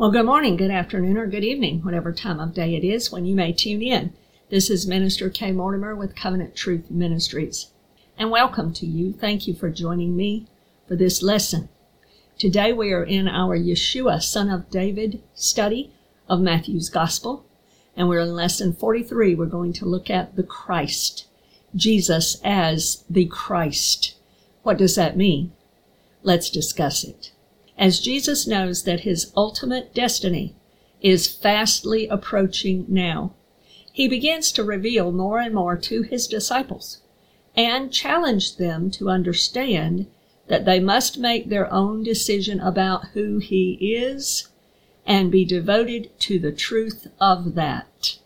Well, good morning, good afternoon, or good evening, whatever time of day it is when you may tune in. This is Minister Kay Mortimer with Covenant Truth Ministries. And welcome to you. Thank you for joining me for this lesson. Today we are in our Yeshua, son of David study of Matthew's Gospel. And we're in lesson 43. We're going to look at the Christ. Jesus as the Christ. What does that mean? Let's discuss it as Jesus knows that his ultimate destiny is fastly approaching now. He begins to reveal more and more to his disciples and challenge them to understand that they must make their own decision about who he is and be devoted to the truth of that.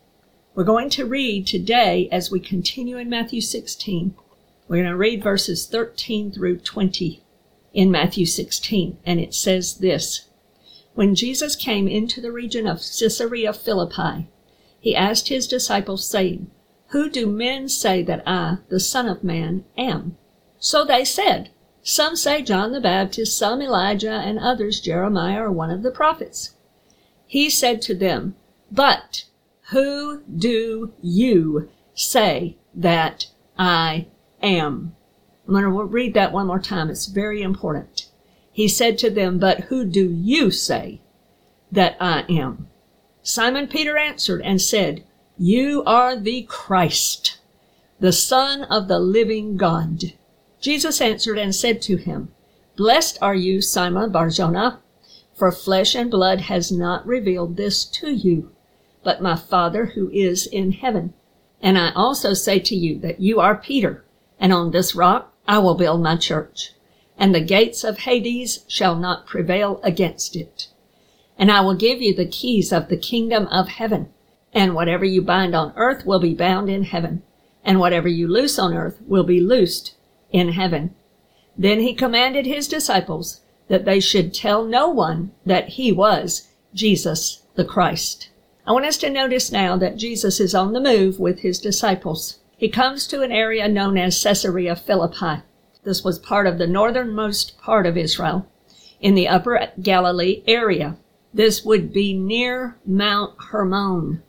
We're going to read today as we continue in Matthew 16. We're going to read verses 13 through 20 in Matthew 16, and it says this When Jesus came into the region of Caesarea Philippi, he asked his disciples, saying, Who do men say that I, the Son of Man, am? So they said, Some say John the Baptist, some Elijah, and others Jeremiah or one of the prophets. He said to them, But who do you say that I am? I'm going to read that one more time. It's very important. He said to them, But who do you say that I am? Simon Peter answered and said, You are the Christ, the Son of the living God. Jesus answered and said to him, Blessed are you, Simon Barjona, for flesh and blood has not revealed this to you, but my Father who is in heaven. And I also say to you that you are Peter, and on this rock I will build my church, and the gates of Hades shall not prevail against it. And I will give you the keys of the kingdom of heaven, and whatever you bind on earth will be bound in heaven, and whatever you loose on earth will be loosed in heaven. Then he commanded his disciples that they should tell no one that he was Jesus the Christ. I want us to notice now that Jesus is on the move with his disciples. He comes to an area known as Caesarea Philippi. This was part of the northernmost part of Israel in the upper Galilee area. This would be near Mount Hermon,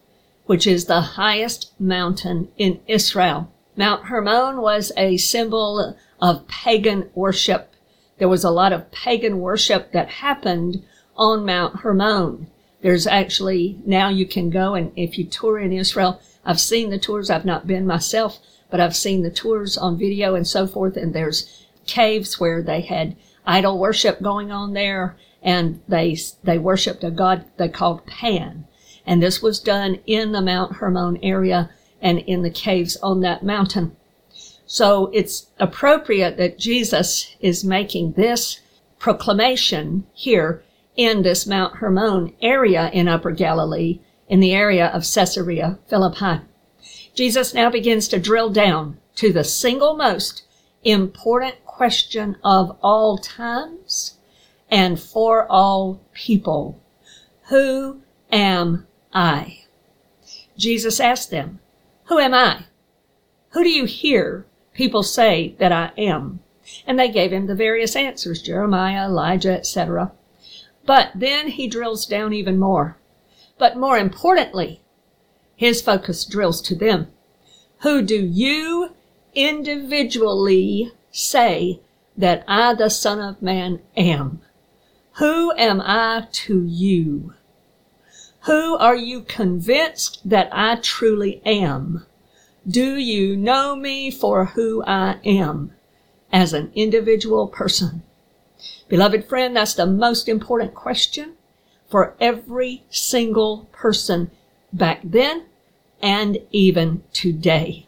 which is the highest mountain in Israel. Mount Hermon was a symbol of pagan worship. There was a lot of pagan worship that happened on Mount Hermon. There's actually, now you can go and if you tour in Israel, I've seen the tours. I've not been myself, but I've seen the tours on video and so forth. And there's caves where they had idol worship going on there and they, they worshiped a god they called Pan. And this was done in the Mount Hermon area and in the caves on that mountain. So it's appropriate that Jesus is making this proclamation here in this Mount Hermon area in Upper Galilee in the area of Caesarea Philippi. Jesus now begins to drill down to the single most important question of all times and for all people. Who am I? Jesus asked them, Who am I? Who do you hear people say that I am? And they gave him the various answers, Jeremiah, Elijah, etc. But then he drills down even more. But more importantly, his focus drills to them. Who do you individually say that I, the Son of Man, am? Who am I to you? Who are you convinced that I truly am? Do you know me for who I am as an individual person? Beloved friend, that's the most important question for every single person back then and even today.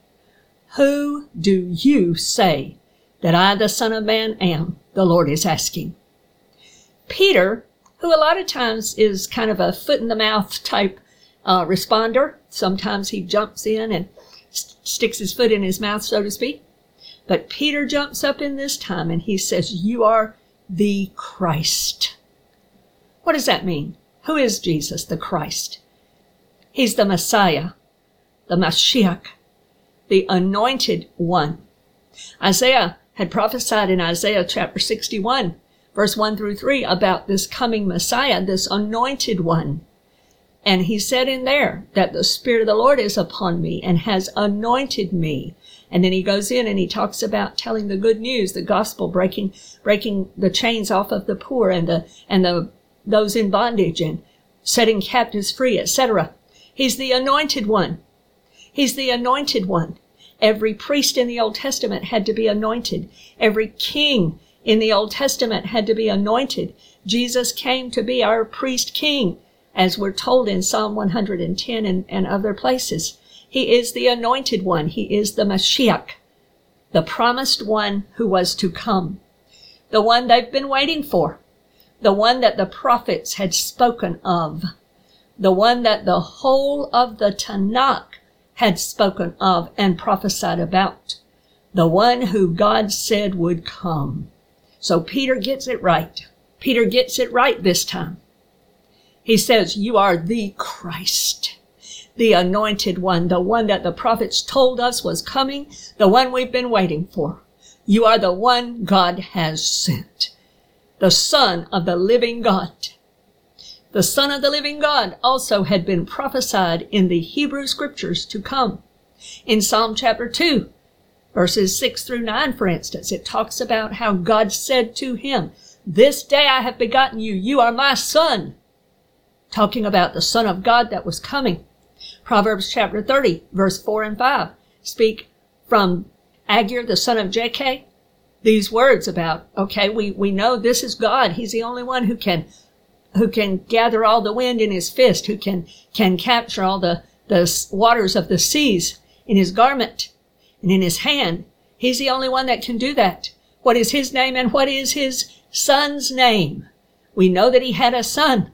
Who do you say that I, the Son of Man, am? The Lord is asking. Peter, who a lot of times is kind of a foot in the mouth type uh, responder, sometimes he jumps in and st- sticks his foot in his mouth, so to speak. But Peter jumps up in this time and he says, You are the Christ. What does that mean? Who is Jesus, the Christ? He's the Messiah, the Mashiach, the anointed one. Isaiah had prophesied in Isaiah chapter 61, verse 1 through 3, about this coming Messiah, this anointed one. And he said in there that the Spirit of the Lord is upon me and has anointed me. And then he goes in and he talks about telling the good news, the gospel, breaking, breaking the chains off of the poor and the, and the, those in bondage and setting captives free, etc. He's the anointed one. He's the anointed one. Every priest in the Old Testament had to be anointed. Every king in the Old Testament had to be anointed. Jesus came to be our priest king as we're told in Psalm 110 and, and other places. He is the anointed one. He is the Mashiach, the promised one who was to come, the one they've been waiting for, the one that the prophets had spoken of, the one that the whole of the Tanakh had spoken of and prophesied about, the one who God said would come. So Peter gets it right. Peter gets it right this time. He says, You are the Christ, the anointed one, the one that the prophets told us was coming, the one we've been waiting for. You are the one God has sent, the Son of the living God. The Son of the living God also had been prophesied in the Hebrew scriptures to come. In Psalm chapter 2, verses 6 through 9, for instance, it talks about how God said to him, This day I have begotten you. You are my son talking about the Son of God that was coming. Proverbs chapter 30, verse 4 and 5 speak from Agur, the son of Jakeh, these words about, okay, we, we know this is God. He's the only one who can, who can gather all the wind in his fist, who can, can capture all the, the waters of the seas in his garment and in his hand. He's the only one that can do that. What is his name and what is his son's name? We know that he had a son.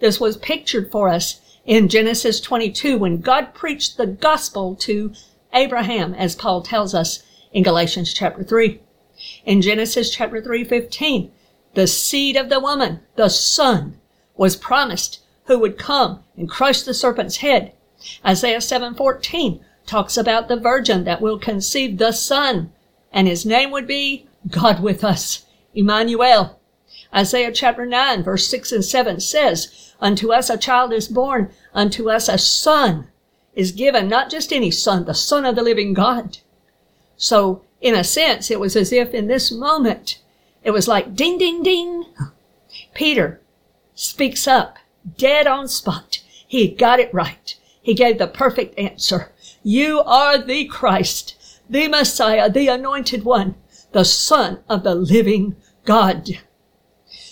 This was pictured for us in Genesis 22 when God preached the gospel to Abraham, as Paul tells us in Galatians chapter 3. In Genesis chapter 3:15, the seed of the woman, the son, was promised who would come and crush the serpent's head. Isaiah 7:14 talks about the virgin that will conceive the son, and his name would be God with us, Emmanuel. Isaiah chapter 9 verse 6 and 7 says, Unto us a child is born, unto us a son is given, not just any son, the son of the living God. So, in a sense, it was as if in this moment, it was like ding, ding, ding. Peter speaks up, dead on spot. He got it right. He gave the perfect answer. You are the Christ, the Messiah, the anointed one, the son of the living God.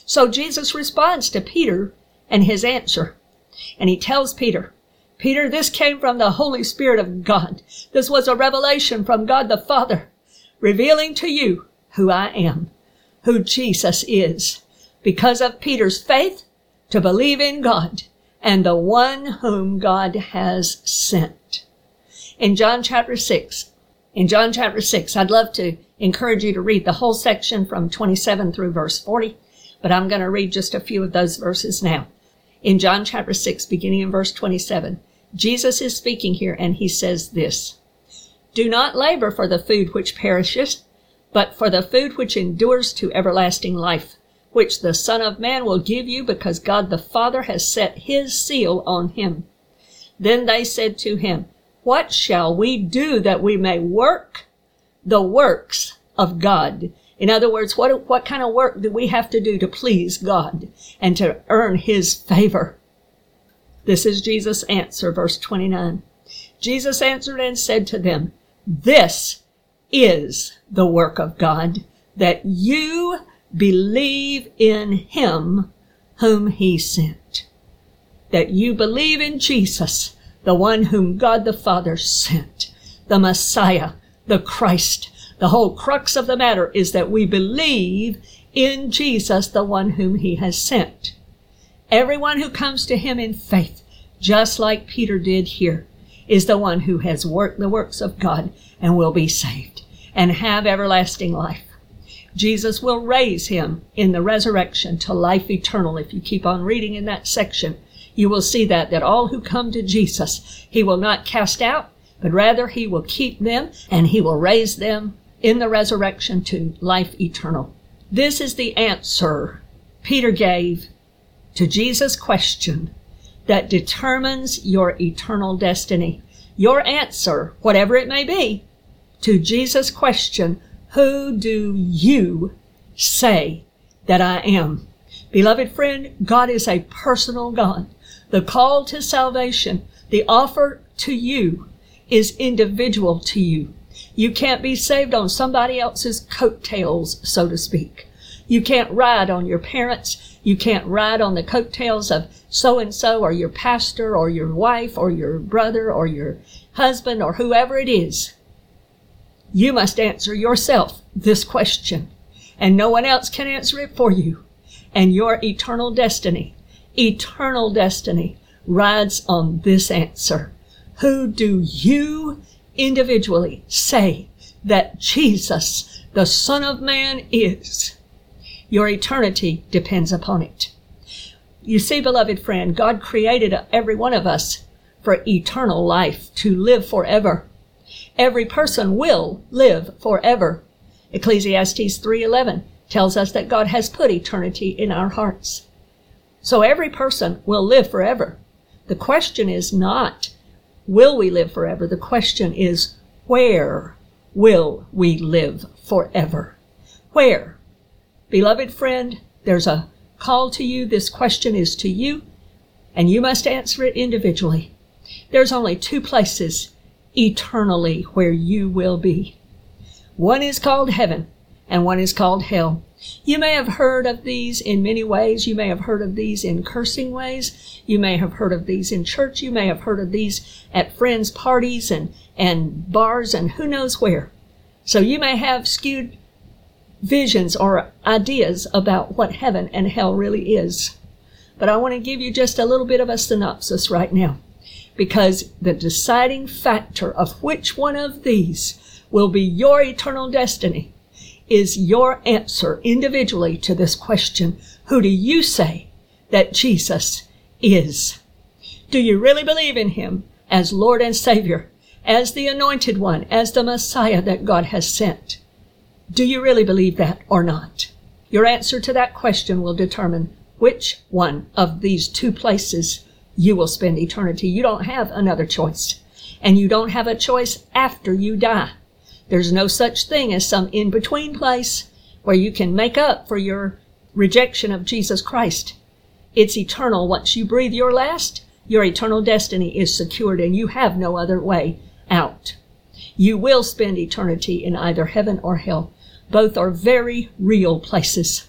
So Jesus responds to Peter and his answer. And he tells Peter, Peter, this came from the Holy Spirit of God. This was a revelation from God the Father, revealing to you who I am, who Jesus is, because of Peter's faith to believe in God and the one whom God has sent. In John chapter 6, in John chapter 6, I'd love to encourage you to read the whole section from 27 through verse 40, but I'm going to read just a few of those verses now in John chapter 6, beginning in verse 27. Jesus is speaking here and he says this Do not labor for the food which perishes, but for the food which endures to everlasting life, which the Son of Man will give you because God the Father has set his seal on him. Then they said to him, What shall we do that we may work the works of God? In other words, what, what kind of work do we have to do to please God and to earn His favor? This is Jesus' answer, verse 29. Jesus answered and said to them, This is the work of God, that you believe in Him whom He sent. That you believe in Jesus, the one whom God the Father sent, the Messiah, the Christ, the whole crux of the matter is that we believe in Jesus, the one whom he has sent. Everyone who comes to him in faith, just like Peter did here, is the one who has worked the works of God and will be saved and have everlasting life. Jesus will raise him in the resurrection to life eternal. If you keep on reading in that section, you will see that, that all who come to Jesus, he will not cast out, but rather he will keep them and he will raise them in the resurrection to life eternal. This is the answer Peter gave to Jesus' question that determines your eternal destiny. Your answer, whatever it may be, to Jesus' question, Who do you say that I am? Beloved friend, God is a personal God. The call to salvation, the offer to you is individual to you. You can't be saved on somebody else's coattails, so to speak. You can't ride on your parents. You can't ride on the coattails of so and so or your pastor or your wife or your brother or your husband or whoever it is. You must answer yourself this question and no one else can answer it for you. And your eternal destiny, eternal destiny rides on this answer. Who do you individually say that Jesus, the Son of Man, is? Your eternity depends upon it. You see, beloved friend, God created every one of us for eternal life, to live forever. Every person will live forever. Ecclesiastes 3:11 tells us that God has put eternity in our hearts. So every person will live forever. The question is not will we live forever? The question is where will we live forever? Where? Beloved friend, there's a call to you. This question is to you, and you must answer it individually. There's only two places eternally where you will be. One is called heaven, and one is called hell. You may have heard of these in many ways. You may have heard of these in cursing ways. You may have heard of these in church. You may have heard of these at friends' parties and, and bars and who knows where. So you may have skewed visions or ideas about what heaven and hell really is. But I want to give you just a little bit of a synopsis right now because the deciding factor of which one of these will be your eternal destiny is your answer individually to this question. Who do you say that Jesus is? Do you really believe in him as Lord and Savior, as the anointed one, as the Messiah that God has sent? Do you really believe that or not? Your answer to that question will determine which one of these two places you will spend eternity. You don't have another choice. And you don't have a choice after you die. There's no such thing as some in between place where you can make up for your rejection of Jesus Christ. It's eternal. Once you breathe your last, your eternal destiny is secured and you have no other way out. You will spend eternity in either heaven or hell. Both are very real places.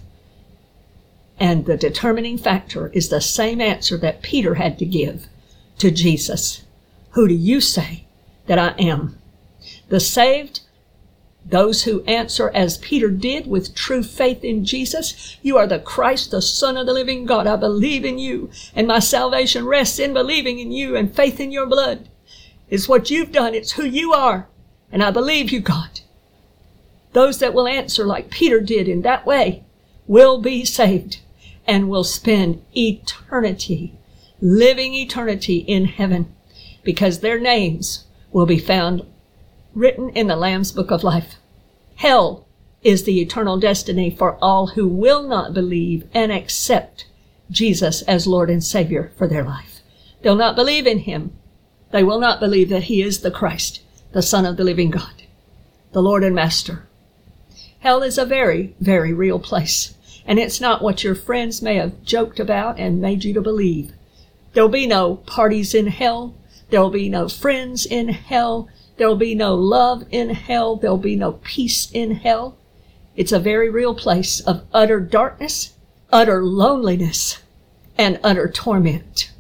And the determining factor is the same answer that Peter had to give to Jesus. Who do you say that I am? The saved those who answer as Peter did with true faith in Jesus, you are the Christ, the Son of the living God. I believe in you, and my salvation rests in believing in you and faith in your blood. It's what you've done. It's who you are. And I believe you, God. Those that will answer like Peter did in that way will be saved and will spend eternity, living eternity in heaven because their names will be found written in the Lamb's Book of Life. Hell is the eternal destiny for all who will not believe and accept Jesus as Lord and Savior for their life. They'll not believe in Him. They will not believe that He is the Christ, the Son of the living God, the Lord and Master. Hell is a very, very real place, and it's not what your friends may have joked about and made you to believe. There'll be no parties in hell. There'll be no friends in hell. There'll be no love in hell. There'll be no peace in hell. It's a very real place of utter darkness, utter loneliness, and utter torment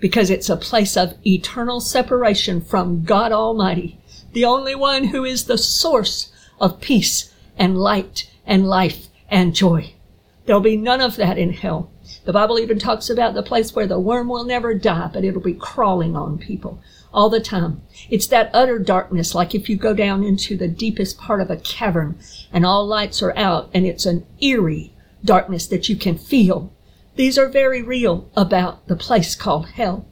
because it's a place of eternal separation from God Almighty, the only one who is the source of peace and light and life and joy. There'll be none of that in hell. The Bible even talks about the place where the worm will never die, but it'll be crawling on people all the time. It's that utter darkness, like if you go down into the deepest part of a cavern and all lights are out and it's an eerie darkness that you can feel. These are very real about the place called hell.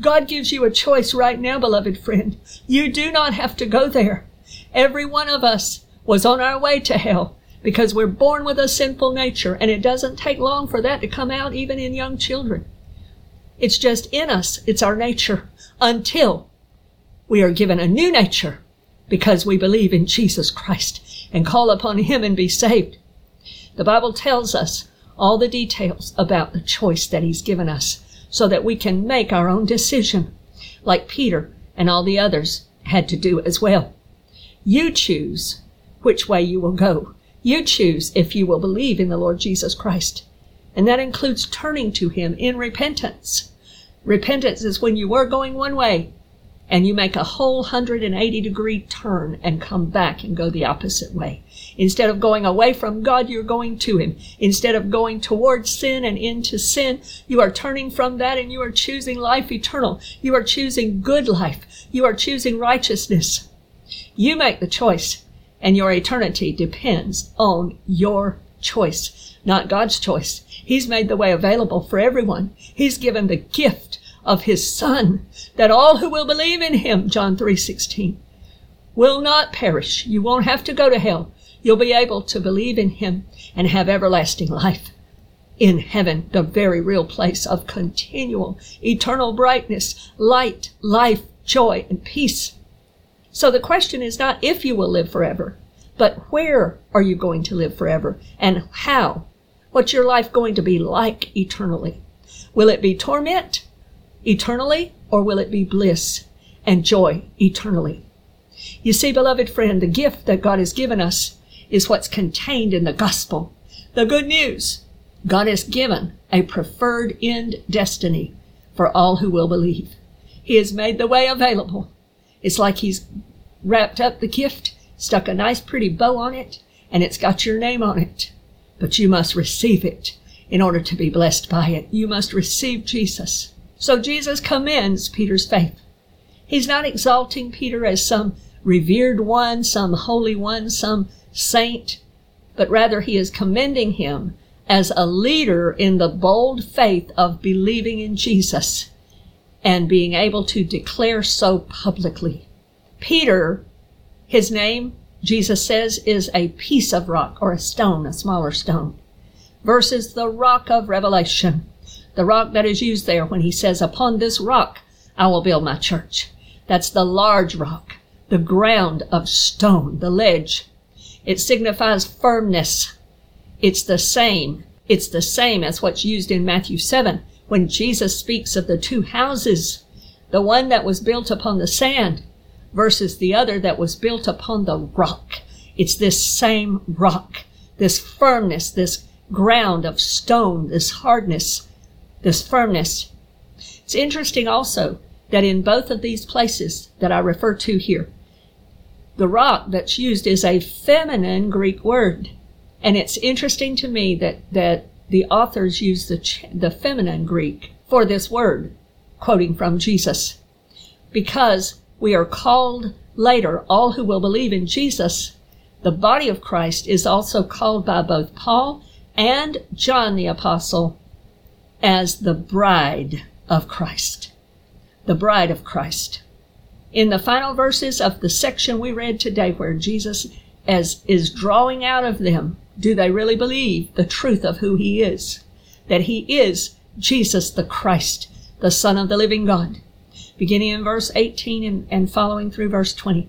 God gives you a choice right now, beloved friend. You do not have to go there. Every one of us was on our way to hell because we're born with a sinful nature, and it doesn't take long for that to come out even in young children. It's just in us, it's our nature, until we are given a new nature because we believe in Jesus Christ and call upon Him and be saved. The Bible tells us all the details about the choice that He's given us so that we can make our own decision, like Peter and all the others had to do as well. You choose which way you will go. You choose if you will believe in the Lord Jesus Christ. And that includes turning to Him in repentance. Repentance is when you were going one way and you make a whole 180 degree turn and come back and go the opposite way. Instead of going away from God, you're going to Him. Instead of going towards sin and into sin, you are turning from that and you are choosing life eternal. You are choosing good life. You are choosing righteousness. You make the choice and your eternity depends on your choice, not God's choice. He's made the way available for everyone. He's given the gift of his son that all who will believe in him, John 3:16, will not perish. You won't have to go to hell. You'll be able to believe in him and have everlasting life in heaven, the very real place of continual, eternal brightness, light, life, joy, and peace. So the question is not if you will live forever, but where are you going to live forever and how? What's your life going to be like eternally? Will it be torment eternally, or will it be bliss and joy eternally? You see, beloved friend, the gift that God has given us is what's contained in the gospel. The good news. God has given a preferred end destiny for all who will believe. He has made the way available. It's like He's wrapped up the gift, stuck a nice pretty bow on it, and it's got your name on it. But you must receive it in order to be blessed by it. You must receive Jesus. So Jesus commends Peter's faith. He's not exalting Peter as some revered one, some holy one, some saint, but rather he is commending him as a leader in the bold faith of believing in Jesus and being able to declare so publicly. Peter, his name, Jesus says, is a piece of rock or a stone, a smaller stone, versus the rock of revelation the rock that is used there when he says, Upon this rock I will build my church. That's the large rock, the ground of stone, the ledge. It signifies firmness. It's the same. It's the same as what's used in Matthew 7 when Jesus speaks of the two houses, the one that was built upon the sand versus the other that was built upon the rock. It's this same rock, this firmness, this ground of stone, this hardness this firmness. It's interesting also that in both of these places that I refer to here, the rock that's used is a feminine Greek word. And it's interesting to me that, that the authors use the, the feminine Greek for this word, quoting from Jesus. Because we are called later, all who will believe in Jesus, the body of Christ is also called by both Paul and John the Apostle as the bride of Christ. The bride of Christ. In the final verses of the section we read today, where Jesus as is drawing out of them, do they really believe the truth of who he is? That he is Jesus the Christ, the Son of the living God. Beginning in verse 18 and, and following through verse 20.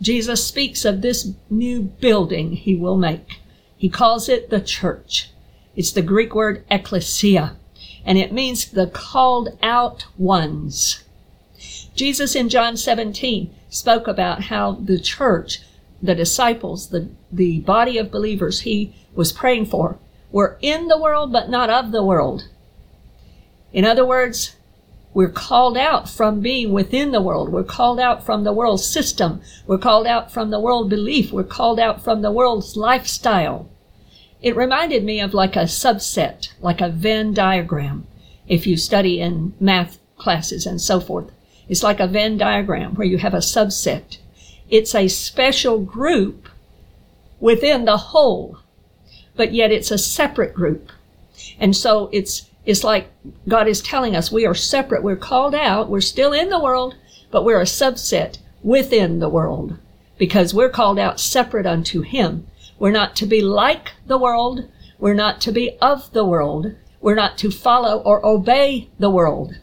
Jesus speaks of this new building he will make. He calls it the church. It's the Greek word ecclesia and it means the called out ones. Jesus in John 17 spoke about how the church, the disciples, the, the body of believers he was praying for, were in the world but not of the world. In other words, we're called out from being within the world. We're called out from the world system. We're called out from the world belief. We're called out from the world's lifestyle. It reminded me of like a subset, like a Venn diagram, if you study in math classes and so forth. It's like a Venn diagram where you have a subset. It's a special group within the whole, but yet it's a separate group. And so it's, it's like God is telling us we are separate. We're called out. We're still in the world, but we're a subset within the world because we're called out separate unto Him We're not to be like the world. We're not to be of the world. We're not to follow or obey the world.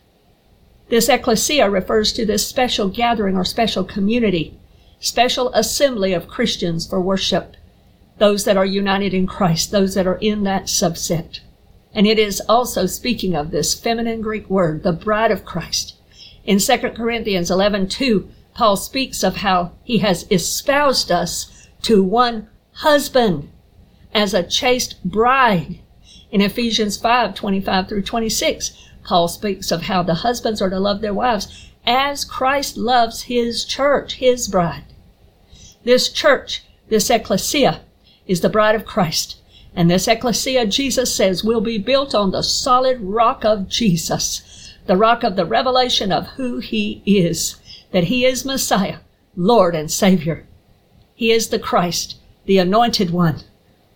This ecclesia refers to this special gathering or special community, special assembly of Christians for worship, those that are united in Christ, those that are in that subset. And it is also speaking of this feminine Greek word, the bride of Christ. In 2 Corinthians 11, 2, Paul speaks of how he has espoused us to one husband as a chaste bride. In Ephesians 5, 25 through 26, Paul speaks of how the husbands are to love their wives as Christ loves his church, his bride. This church, this ecclesia, is the bride of Christ. And this ecclesia, Jesus says, will be built on the solid rock of Jesus, the rock of the revelation of who he is, that he is Messiah, Lord and Savior. He is the Christ, the anointed one,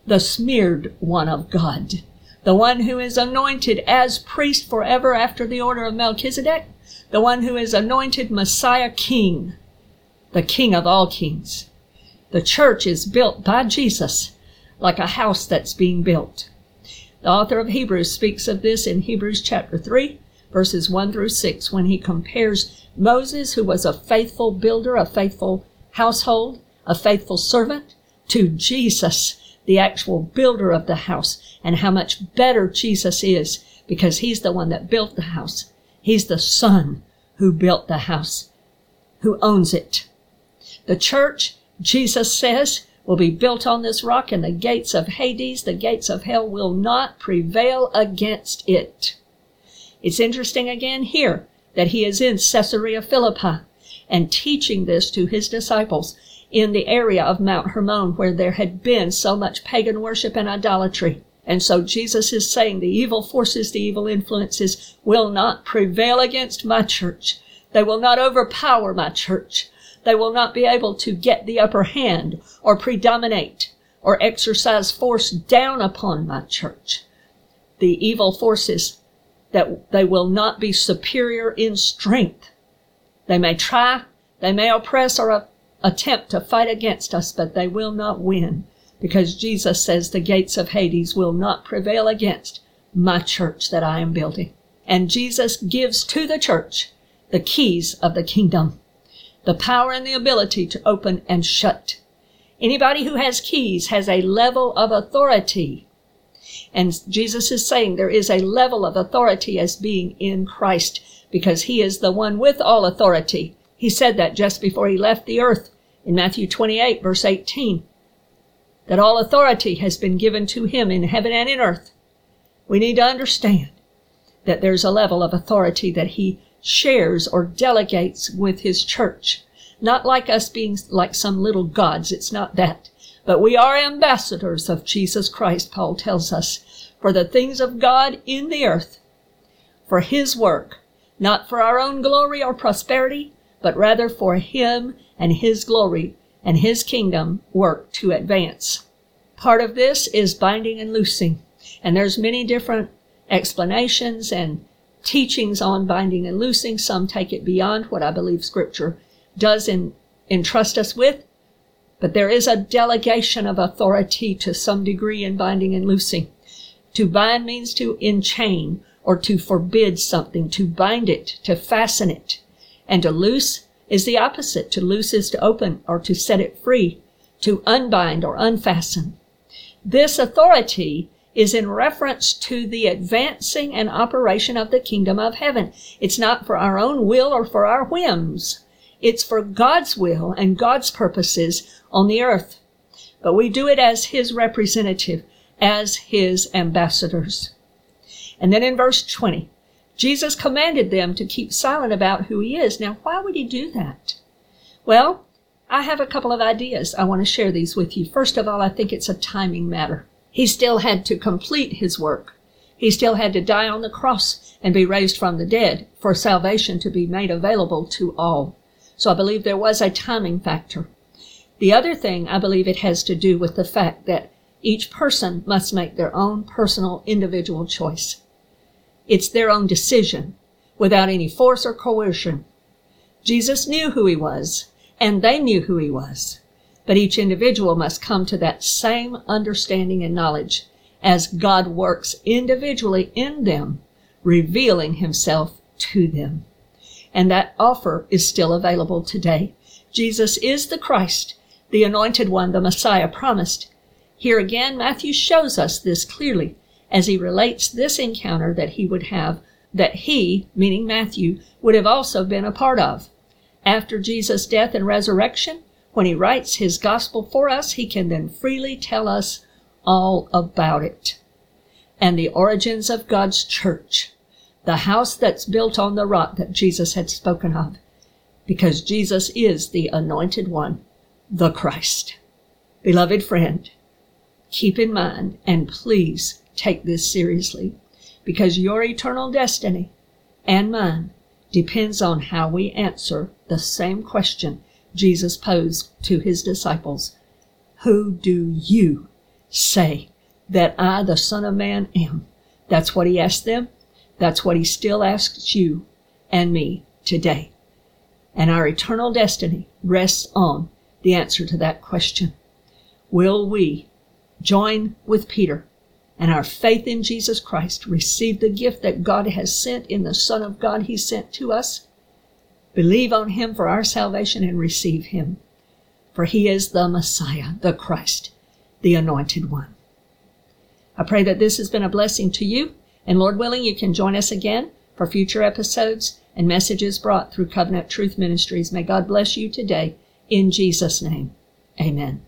the smeared one of God, the one who is anointed as priest forever after the order of Melchizedek, the one who is anointed Messiah King, the King of all kings. The church is built by Jesus like a house that's being built. The author of Hebrews speaks of this in Hebrews chapter 3, verses 1 through 6, when he compares Moses, who was a faithful builder, a faithful household, a faithful servant, to Jesus, the actual builder of the house, and how much better Jesus is because he's the one that built the house. He's the son who built the house, who owns it. The church, Jesus says, will be built on this rock, and the gates of Hades, the gates of hell, will not prevail against it. It's interesting again here that he is in Caesarea Philippi and teaching this to his disciples in the area of Mount Hermon where there had been so much pagan worship and idolatry. And so Jesus is saying the evil forces, the evil influences will not prevail against my church. They will not overpower my church. They will not be able to get the upper hand or predominate or exercise force down upon my church. The evil forces that they will not be superior in strength. They may try, they may oppress or attempt to fight against us, but they will not win because Jesus says the gates of Hades will not prevail against my church that I am building. And Jesus gives to the church the keys of the kingdom the power and the ability to open and shut. Anybody who has keys has a level of authority. And Jesus is saying there is a level of authority as being in Christ because he is the one with all authority. He said that just before he left the earth in Matthew 28 verse 18 that all authority has been given to him in heaven and in earth. We need to understand that there's a level of authority that he shares or delegates with his church. Not like us being like some little gods. It's not that. But we are ambassadors of Jesus Christ, Paul tells us, for the things of God in the earth, for his work, not for our own glory or prosperity, but rather for him and his glory and his kingdom work to advance. Part of this is binding and loosing. And there's many different explanations and teachings on binding and loosing. Some take it beyond what I believe scripture does in, entrust us with. But there is a delegation of authority to some degree in binding and loosing. To bind means to enchain or to forbid something, to bind it, to fasten it. And to loose is the opposite. To loose is to open or to set it free, to unbind or unfasten. This authority is in reference to the advancing and operation of the kingdom of heaven. It's not for our own will or for our whims. It's for God's will and God's purposes on the earth. But we do it as His representative, as His ambassadors. And then in verse 20, Jesus commanded them to keep silent about who He is. Now, why would He do that? Well, I have a couple of ideas. I want to share these with you. First of all, I think it's a timing matter. He still had to complete his work. He still had to die on the cross and be raised from the dead for salvation to be made available to all. So I believe there was a timing factor. The other thing I believe it has to do with the fact that each person must make their own personal individual choice. It's their own decision without any force or coercion. Jesus knew who he was and they knew who he was. But each individual must come to that same understanding and knowledge as God works individually in them, revealing himself to them. And that offer is still available today. Jesus is the Christ, the anointed one, the Messiah promised. Here again, Matthew shows us this clearly as he relates this encounter that he would have, that he, meaning Matthew, would have also been a part of. After Jesus' death and resurrection, when he writes his gospel for us, he can then freely tell us all about it. And the origins of God's church, the house that's built on the rock that Jesus had spoken of, because Jesus is the anointed one, the Christ. Beloved friend, keep in mind and please take this seriously because your eternal destiny and mine depends on how we answer the same question Jesus posed to his disciples Who do you say that I, the Son of Man, am? That's what he asked them. That's what he still asks you and me today. And our eternal destiny rests on the answer to that question. Will we join with Peter and our faith in Jesus Christ, receive the gift that God has sent in the Son of God He sent to us, believe on Him for our salvation and receive Him. For He is the Messiah, the Christ, the Anointed One. I pray that this has been a blessing to you, and Lord willing, you can join us again for future episodes and messages brought through Covenant Truth Ministries. May God bless you today in Jesus' name. Amen.